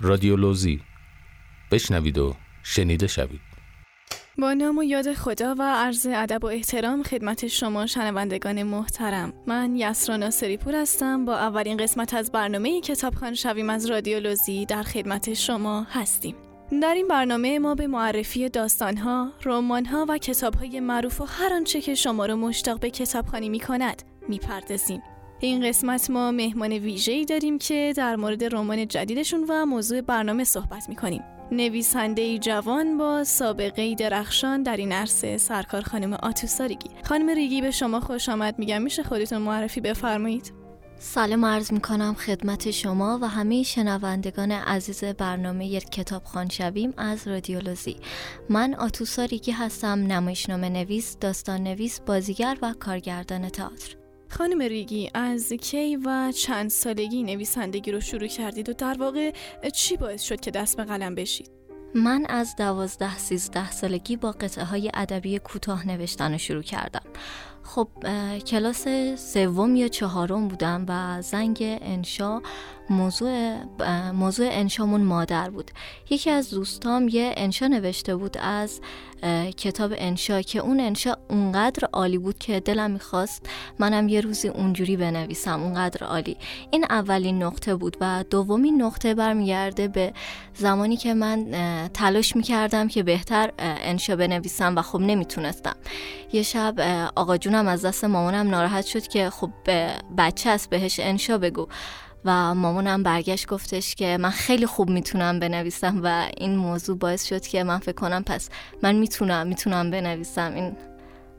رادیولوژی بشنوید و شنیده شوید. با نام و یاد خدا و عرض ادب و احترام خدمت شما شنوندگان محترم. من یسرا ناصری پور هستم. با اولین قسمت از برنامه کتابخان شویم از رادیولوژی در خدمت شما هستیم. در این برنامه ما به معرفی داستانها، رمانها و کتابهای معروف و هر آنچه که شما را مشتاق به کتابخانی می کند می‌پردازیم. این قسمت ما مهمان ویژه‌ای داریم که در مورد رمان جدیدشون و موضوع برنامه صحبت می‌کنیم. نویسنده جوان با سابقه درخشان در این عرصه سرکار خانم آتوساریگی. خانم ریگی به شما خوش آمد میگم میشه خودتون معرفی بفرمایید؟ سلام عرض می کنم خدمت شما و همه شنوندگان عزیز برنامه یک کتاب خان شویم از رادیولوژی من آتوسا ریگی هستم نمایشنامه نویس داستان نویس بازیگر و کارگردان تئاتر. خانم ریگی از کی و چند سالگی نویسندگی رو شروع کردید و در واقع چی باعث شد که دست به قلم بشید؟ من از دوازده سیزده سالگی با قطعه های ادبی کوتاه نوشتن رو شروع کردم. خب کلاس سوم یا چهارم بودم و زنگ انشا موضوع موضوع انشامون مادر بود. یکی از دوستام یه انشا نوشته بود از کتاب انشا که اون انشا اونقدر عالی بود که دلم می‌خواست منم یه روزی اونجوری بنویسم اونقدر عالی. این اولین نقطه بود و دومین نقطه برمیگرده به زمانی که من تلاش می‌کردم که بهتر انشا بنویسم و خب نمی‌تونستم. یه شب آقا جونم از دست مامانم ناراحت شد که خب بچه است بهش انشا بگو. و مامانم برگشت گفتش که من خیلی خوب می‌تونم بنویسم و این موضوع باعث شد که من فکر کنم پس من می‌تونم می‌تونم بنویسم. این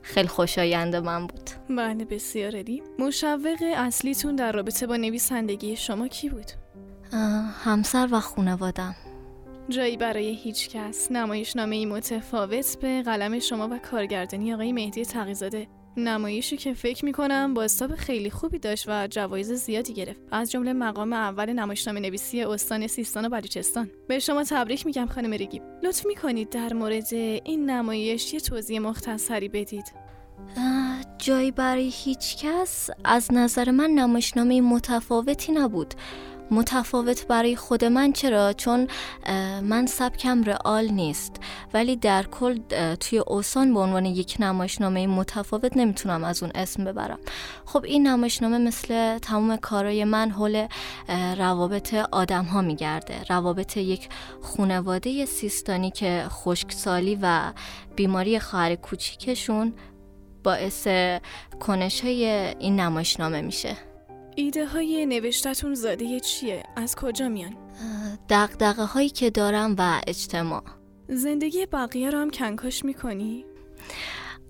خیلی خوشاینده من بود. بله بسیار عالی. مشوق اصلیتون در رابطه با نویسندگی شما کی بود؟ همسر و خانوادم. جایی برای هیچ کس. نمایشنامه ای متفاوت به قلم شما و کارگردانی آقای مهدی تقیزاده. نمایشی که فکر می‌کنم با استاب خیلی خوبی داشت و جوایز زیادی گرفت. از جمله مقام اول نمایشنامه نویسی استان سیستان و بلوچستان. به شما تبریک میگم خانم ریگی. لطف می‌کنید در مورد این نمایش یه توضیح مختصری بدید. جایی برای هیچ کس از نظر من نمایشنامه متفاوتی نبود. متفاوت برای خود من چرا؟ چون من سبکم رئال نیست. ولی در کل توی اوسان به عنوان یک نمایشنامه متفاوت نمی‌تونم از اون اسم ببرم خب این نمایشنامه مثل تمام کارای من حول روابط آدم ها میگرده روابط یک خونواده سیستانی که خشکسالی و بیماری خواهر کوچیکشون باعث کنش های این نمایشنامه میشه ایده های نوشتتون زاده چیه؟ از کجا میان؟ دقدقه هایی که دارم و اجتماع زندگی بقیه رو هم کنکاش می‌کنی؟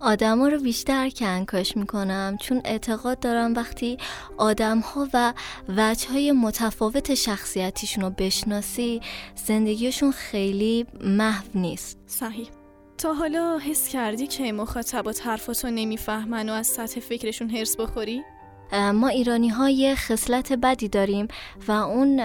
آدم ها رو بیشتر کنکاش می‌کنم چون اعتقاد دارم وقتی آدم ها و وجه های متفاوت شخصیتیشون رو بشناسی زندگیشون خیلی محو نیست صحیح تا حالا حس کردی که مخاطبات حرفاتو نمی‌فهمن و از سطح فکرشون هرس بخوری؟ ما ایرانی های خصلت بدی داریم و اون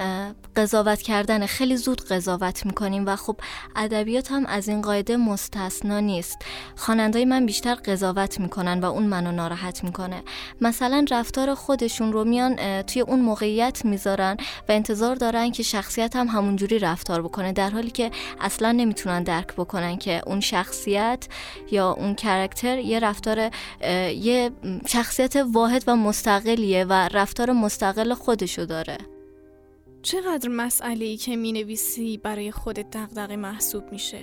قضاوت کردن خیلی زود قضاوت می‌کنیم و خب ادبیات هم از این قاعده مستثنا نیست. خوانندای من بیشتر قضاوت می‌کنن و اون منو ناراحت می‌کنه. مثلا رفتار خودشون رو میان توی اون موقعیت می‌ذارن و انتظار دارن که شخصیت هم همونجوری رفتار بکنه در حالی که اصلا نمی‌تونن درک بکنن که اون شخصیت یا اون کرکتر یه رفتار یه شخصیت واحد و مستقل مستقلیه و رفتار مستقل خودشو داره چقدر مسئله ای که می نویسی برای خودت دغدغه محسوب میشه؟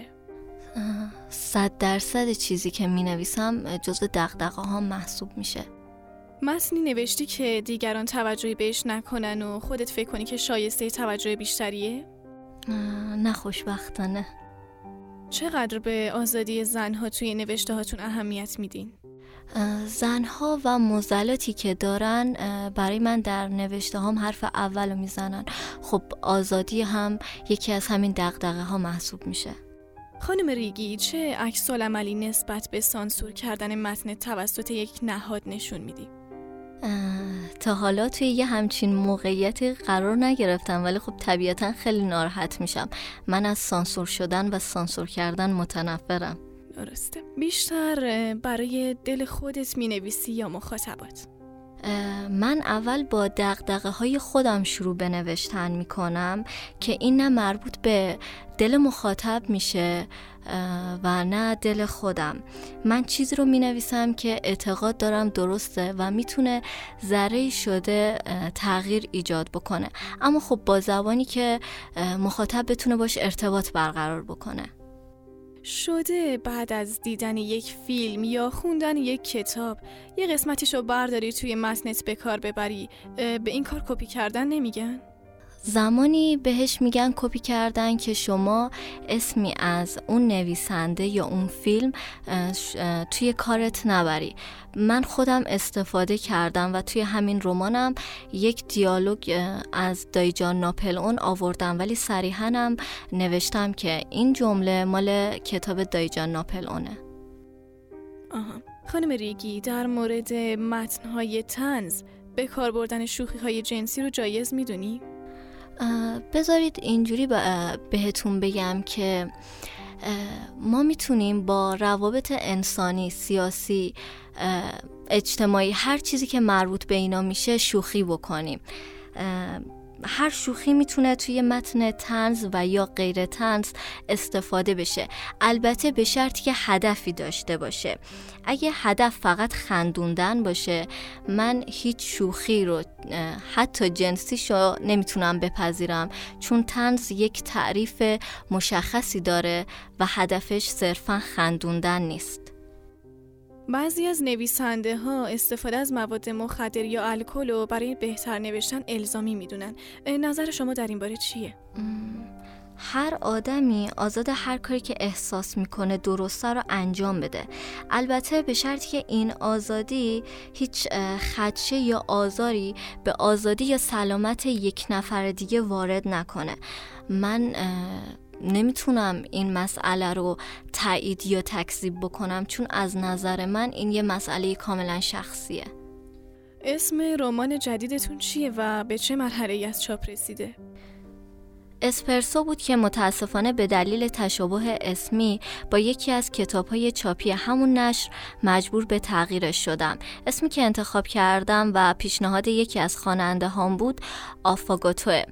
صد درصد چیزی که می نویسم جزو دغدغه ها محسوب میشه متنی نوشتی که دیگران توجهی بهش نکنن و خودت فکر کنی که شایسته توجه بیشتریه؟ نه خوشبختانه چقدر به آزادی زنها توی نوشته هاتون اهمیت میدین؟ زنها و مزلاتی که دارن برای من در نوشته هم حرف اول می‌زنن. خب آزادی هم یکی از همین دقدقه ها محسوب میشه. خانم ریگی چه عکس عملی نسبت به سانسور کردن متن توسط یک نهاد نشون میدی؟ تا حالا توی یه همچین موقعیتی قرار نگرفتم ولی خب طبیعتا خیلی ناراحت میشم. من از سانسور شدن و سانسور کردن متنفرم. درسته. بیشتر برای دل خودت می نویسی یا مخاطبات؟ من اول با دقدقه های خودم شروع به نوشتن می کنم که این نه مربوط به دل مخاطب میشه و نه دل خودم. من چیزی رو می نویسم که اعتقاد دارم درسته و می‌تونه ذره شده تغییر ایجاد بکنه. اما خب با زبانی که مخاطب بتونه باش ارتباط برقرار بکنه. شده بعد از دیدن یک فیلم یا خوندن یک کتاب یه قسمتیشو برداری توی متنت به کار ببری به این کار کپی کردن نمیگن؟ زمانی بهش میگن کپی کردن که شما اسمی از اون نویسنده یا اون فیلم توی کارت نبری. من خودم استفاده کردم و توی همین رمانم یک دیالوگ از دایجان ناپل اون آوردم ولی صریحا نوشتم که این جمله مال کتاب دایجان ناپل اونه آها. خانم ریگی در مورد متنهای تنز به کار بردن شوخی های جنسی رو جایز می‌دونی؟ بذارید اینجوری بهتون بگم که ما می‌تونیم با روابط انسانی، سیاسی، اجتماعی هر چیزی که مربوط به اینا میشه شوخی بکنیم. هر شوخی می‌تونه توی متن تنز و یا غیر تنز استفاده بشه. البته به شرطی که هدفی داشته باشه. اگه هدف فقط خندوندن باشه من هیچ شوخی رو حتی جنسیشو نمی‌تونم بپذیرم. چون تنز یک تعریف مشخصی داره و هدفش صرفا خندوندن نیست. بعضی از نویسنده ها استفاده از مواد مخدر یا الکل رو برای بهتر نوشتن الزامی می‌دونن. نظر شما در این باره چیه؟ هر آدمی آزاد هر کاری که احساس می‌کنه درسته رو انجام بده. البته به شرطی که این آزادی هیچ خدشه یا آزاری به آزادی یا سلامت یک نفر دیگه وارد نکنه. من نمی‌تونم این مسئله رو تایید یا تکذیب بکنم چون از نظر من این یه مسئله کاملا شخصیه اسم رمان جدیدتون چیه و به چه مرحله از چاپ رسیده؟ اسپرسو بود که متاسفانه به دلیل تشابه اسمی با یکی از کتاب های چاپی همون نشر مجبور به تغییرش شدم. اسمی که انتخاب کردم و پیشنهاد یکی از خواننده هام بود آفاگوتوه.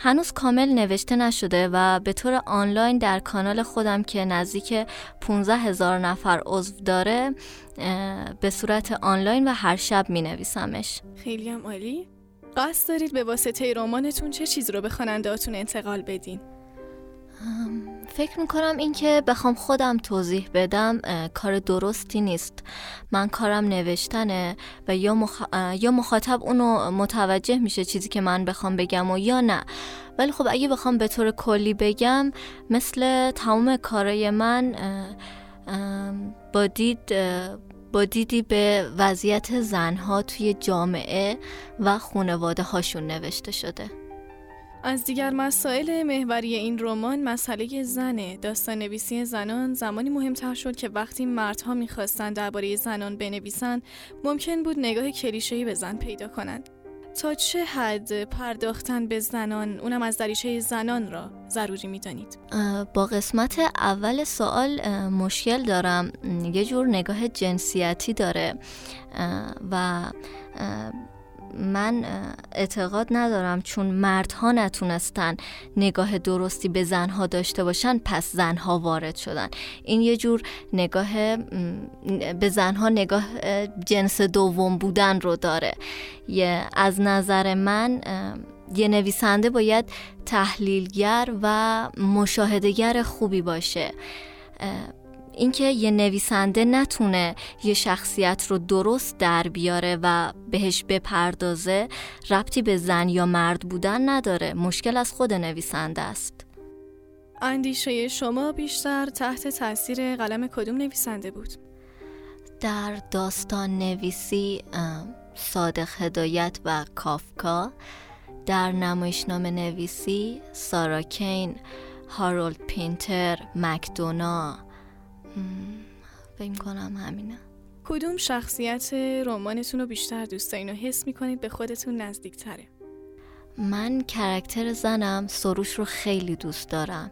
هنوز کامل نوشته نشده و به طور آنلاین در کانال خودم که نزدیک 15 هزار نفر عضو داره به صورت آنلاین و هر شب می نویسمش خیلی هم عالی. قصد دارید به واسطه رمانتون چه چیز رو به خوانندهاتون انتقال بدین؟ فکر می‌کنم اینکه بخوام خودم توضیح بدم کار درستی نیست من کارم نوشتنه و یا, یا مخاطب اونو متوجه میشه چیزی که من بخوام بگم و یا نه ولی خب اگه بخوام به طور کلی بگم مثل تمام کارای من با دید با دیدی به وضعیت زنها توی جامعه و خانواده هاشون نوشته شده. از دیگر مسائل محوری این رمان مسئله زنه داستان نویسی زنان زمانی مهمتر شد که وقتی مردها می‌خواستند درباره زنان بنویسند ممکن بود نگاه کلیشه‌ای به زن پیدا کنند. تا چه حد پرداختن به زنان؟ اونم از دریچه زنان را ضروری می‌دانید. با قسمت اول سوال مشکل دارم. یه جور نگاه جنسیتی داره. و من اعتقاد ندارم چون مردها نتونستن نگاه درستی به زنها داشته باشن پس زنها وارد شدن. این یه جور نگاه به زنها نگاه جنس دوم بودن رو داره. یه از نظر من یه نویسنده باید تحلیلگر و مشاهدگر خوبی باشه. اینکه یه نویسنده نتونه یه شخصیت رو درست در بیاره و بهش بپردازه ربطی به زن یا مرد بودن نداره. مشکل از خود نویسنده است. اندیشه شما بیشتر تحت تاثیر قلم کدوم نویسنده بود؟ در داستان نویسی صادق هدایت و کافکا. در نمایشنامه نویسی سارا کین هارولد پینتر مکدونا فکر کنم همینه. کدوم شخصیت رمانتون رو بیشتر دوست دارین و حس می‌کنید به خودتون نزدیک تره؟ من کرکتر زنم سروش رو خیلی دوست دارم.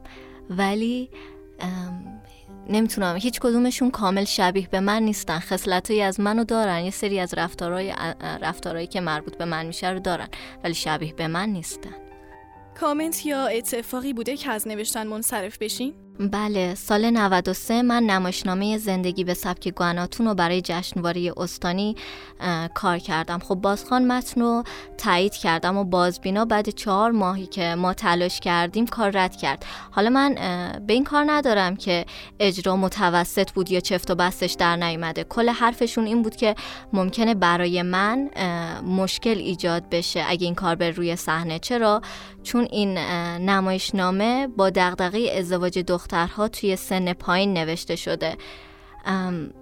ولی نمی‌تونم. هیچ کدومشون کامل شبیه به من نیستن. خصلتایی از منو دارن. یه سری از رفتارهای رفتارهایی که مربوط به من میشه رو دارن. ولی شبیه به من نیستن. کامنت یا اتفاقی بوده که از نوشتن منصرف بشین؟ بله سال 93 من نمایشنامه زندگی به سبک گواناتون رو برای جشنواره استانی کار کردم. خب بازخان متن رو تایید کردم و بازبینا بعد چهار ماهی که ما تلاش کردیم کار رد کرد. حالا من به این کار ندارم که اجرا متوسط بود یا چفت و بستش در نیومده. کل حرفشون این بود که ممکنه برای من مشکل ایجاد بشه اگه این کار به روی صحنه. چرا؟ چون این نمایشنامه با دغدغه ازدواج دخترها توی سن پایین نوشته شده.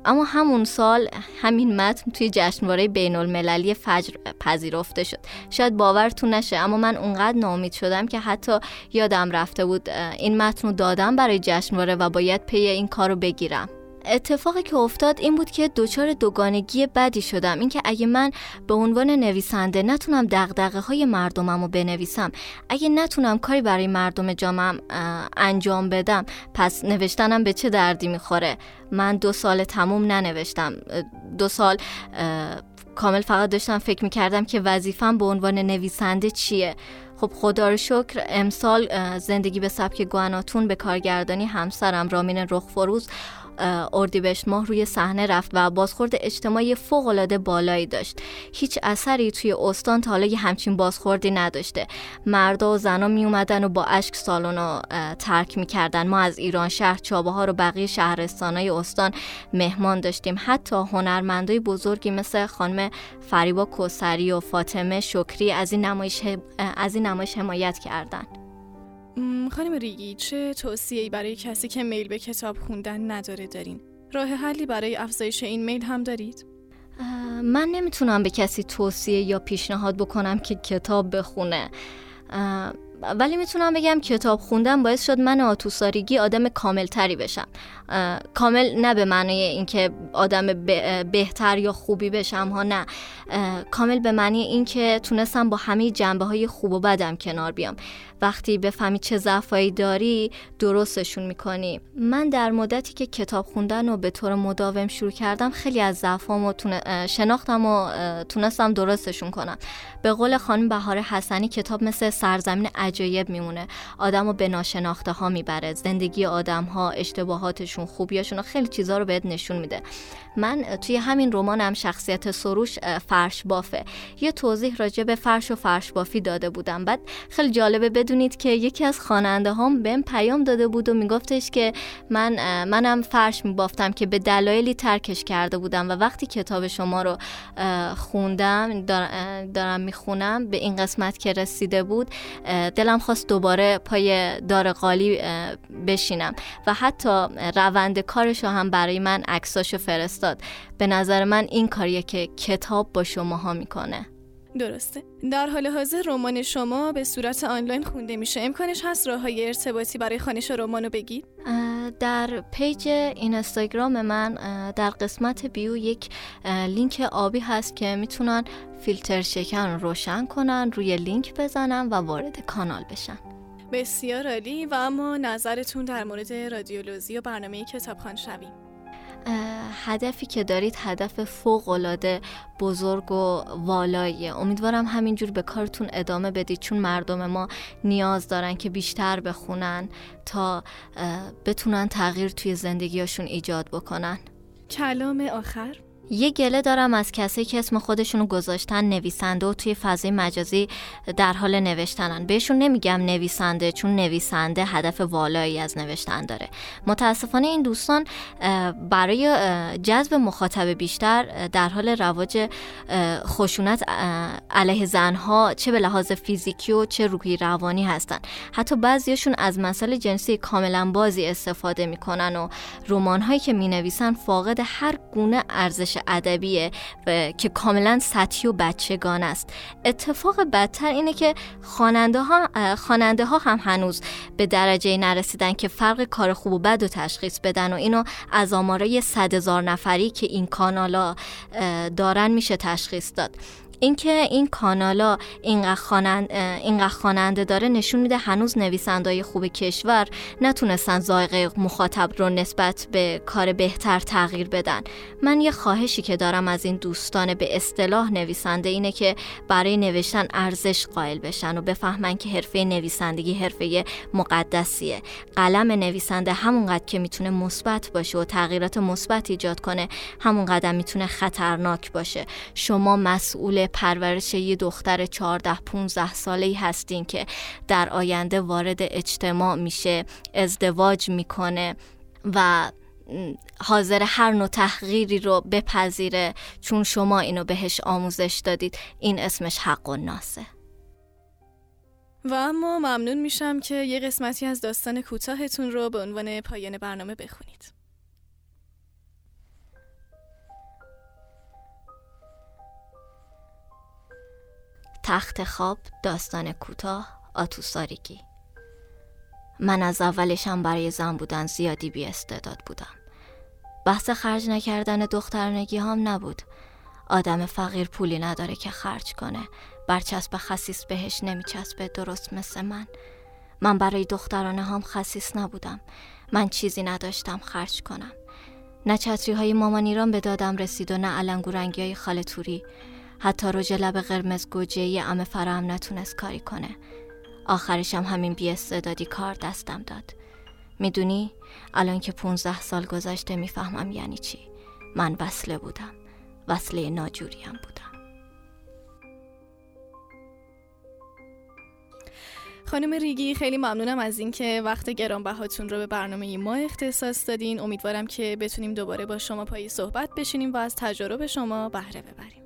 اما همون سال همین متن توی جشنواره بین المللی فجر پذیرفته شد. شاید باورتون نشه اما من اونقدر ناامید شدم که حتی یادم رفته بود این متن رو دادم برای جشنواره و باید پی این کار رو بگیرم. اتفاقی که افتاد این بود که دچار دوگانگی بدی شدم. اینکه اگه من به عنوان نویسنده نتونم دغدغه های مردمم رو بنویسم اگه نتونم کاری برای مردم جامعم انجام بدم پس نوشتنم به چه دردی می‌خوره؟ من دو سال تموم ننوشتم. دو سال کامل فقط داشتم فکر می‌کردم که وظیفم به عنوان نویسنده چیه. خب خدا رو شکر امسال زندگی به سبک گواناتون به کارگردانی همسرم رامین رخفروز اردیبهشت ماه روی صحنه رفت و بازخورد اجتماعی فوق العاده بالایی داشت. هیچ اثری توی استان تا حالا همچین بازخوردی نداشته. مردا و زنا می اومدن و با اشک سالن رو ترک می‌کردن. ما از ایران شهر چابه ها رو بقیه شهرستانای استان مهمان داشتیم. حتی هنرمندای بزرگی مثل خانم فریبا کوسری و فاطمه شکری از این نمایش از این نمایش حمایت کردند. خانم ریگی چه توصیه‌ای برای کسی که میل به کتاب خوندن نداره دارین؟ راه حلی برای افزایش این میل هم دارید؟ من نمی‌تونم به کسی توصیه یا پیشنهاد بکنم که کتاب بخونه ولی می‌تونم بگم کتاب خوندن باعث شد من آتوسارگی آدم کاملتری بشم کامل نه به معنی اینکه آدم بهتر یا خوبی بشم ها نه کامل به معنی اینکه تونستم با همه جنبه های خوب و بدم کنار بیام وقتی بفهمی چه ضعفایی داری درستشون می‌کنی. من در مدتی که کتاب خوندن رو به طور مداوم شروع کردم خیلی از ضعفامو شناختم و تونستم درستشون کنم. به قول خانم بهار حسنی کتاب مثل سرزمین عجایب میمونه. آدم رو به ناشناخته ها می‌بره. زندگی آدم ها اشتباهاتشون خوبیاشون خیلی چیزا رو بهت نشون میده. من توی همین رمانم شخصیت سروش فرش بافه یه توضیح راجع به فرش و فرش بافی داده بودم. بعد خیلی جالبه بدونید که یکی از خواننده هم بهم پیام داده بود و میگفتش که من منم فرش میبافتم که به دلایلی ترکش کرده بودم و وقتی کتاب شما رو خوندم دارم می‌خونم به این قسمت که رسیده بود دلم خواست دوباره پای دار قالی بشینم. و حتی روند کارش هم برای من عکساشو فرستاد. به نظر من این کاریه که کتاب با شماها می‌کنه. درسته. در حال حاضر رمان شما به صورت آنلاین خونده میشه. امکانش هست راه های ارتباطی برای خوانش رمانو بگید در page اینستاگرام من در قسمت bio یک لینک آبی هست که می‌تونن فیلتر شکن روشن کنن روی لینک بزنن و وارد کانال بشن. بسیار عالی و اما نظرتون در مورد رادیولوژی و برنامه کتابخوان شویم هدفی که دارید هدف فوق العاده بزرگ و والاییه. امیدوارم همینجور به کارتون ادامه بدید چون مردم ما نیاز دارن که بیشتر بخونن تا بتونن تغییر توی زندگیشون ایجاد بکنن. کلام آخر. یه گله دارم از کسی که اسم خودشونو گذاشتن نویسنده و توی فضای مجازی در حال نوشتنن. بهشون نمیگم نویسنده چون نویسنده هدف والایی از نوشتن داره. متاسفانه این دوستان برای جذب مخاطب بیشتر در حال رواج خشونت علیه زنها چه به لحاظ فیزیکی و چه روحی روانی هستن. حتی بعضیشون از مسئله جنسی کاملا بازی استفاده می‌کنن و رمان هایی که می نویسن فاقد هر گونه ارزش ادبیه که کاملا سطحی و بچگان است. اتفاق بدتر اینه که خواننده ها, خواننده ها هم هنوز به درجه نرسیدن که فرق کار خوب و بد و تشخیص بدن و اینو از آمارای صد هزار نفری که این کانالا دارن میشه تشخیص داد. اینکه این کانالا اینقدر خواننده اینقدر خواننده داره نشون میده هنوز نویسندای خوب کشور نتونستن ذائقه مخاطب رو نسبت به کار بهتر تغییر بدن. من یه خواهشی که دارم از این دوستان به اصطلاح نویسنده اینه که برای نوشتن ارزش قائل بشن و بفهمن که حرفه نویسندگی حرفه مقدسیه. قلم نویسنده همونقدر که می‌تونه مثبت باشه و تغییرات مثبت ایجاد کنه همونقدر می‌تونه خطرناک باشه. شما مسئول پرورش یه دختر 14 15 ساله ای هستین که در آینده وارد اجتماع میشه ازدواج می‌کنه و حاضر هر نوع تحقیری رو بپذیره چون شما اینو بهش آموزش دادید. این اسمش حق و ناسه. و اما ممنون میشم که یه قسمتی از داستان کوتاهتون رو به عنوان پایان برنامه بخونید. تخت خواب داستان کوتاه آتوسارگی. من از اولشم برای زن بودن زیادی بی استعداد بودم. بحث خرج نکردن دخترنگی هم نبود. آدم فقیر پولی نداره که خرج کنه. برچسب خسیس بهش نمیچسبه درست مثل من. من برای دخترانه هم خسیس نبودم. من چیزی نداشتم خرج کنم. نه چتری های مامان ایران به دادم رسید و نه علنگو رنگی های خاله توری. حتی رژ لب قرمز گوجه ام فرام نتونست کاری کنه. آخرشم همین بیاستعدادی کار دستم داد. می‌دونی الان که 15 سال گذشته می‌فهمم یعنی چی. من وصله بودم. وصله ناجوریم بودم. خانم ریگی خیلی ممنونم از اینکه وقت گرانبهاتون رو به برنامه ما اختصاص دادین. امیدوارم که بتونیم دوباره با شما پای صحبت بشینیم و از تجارب شما بهره ببریم.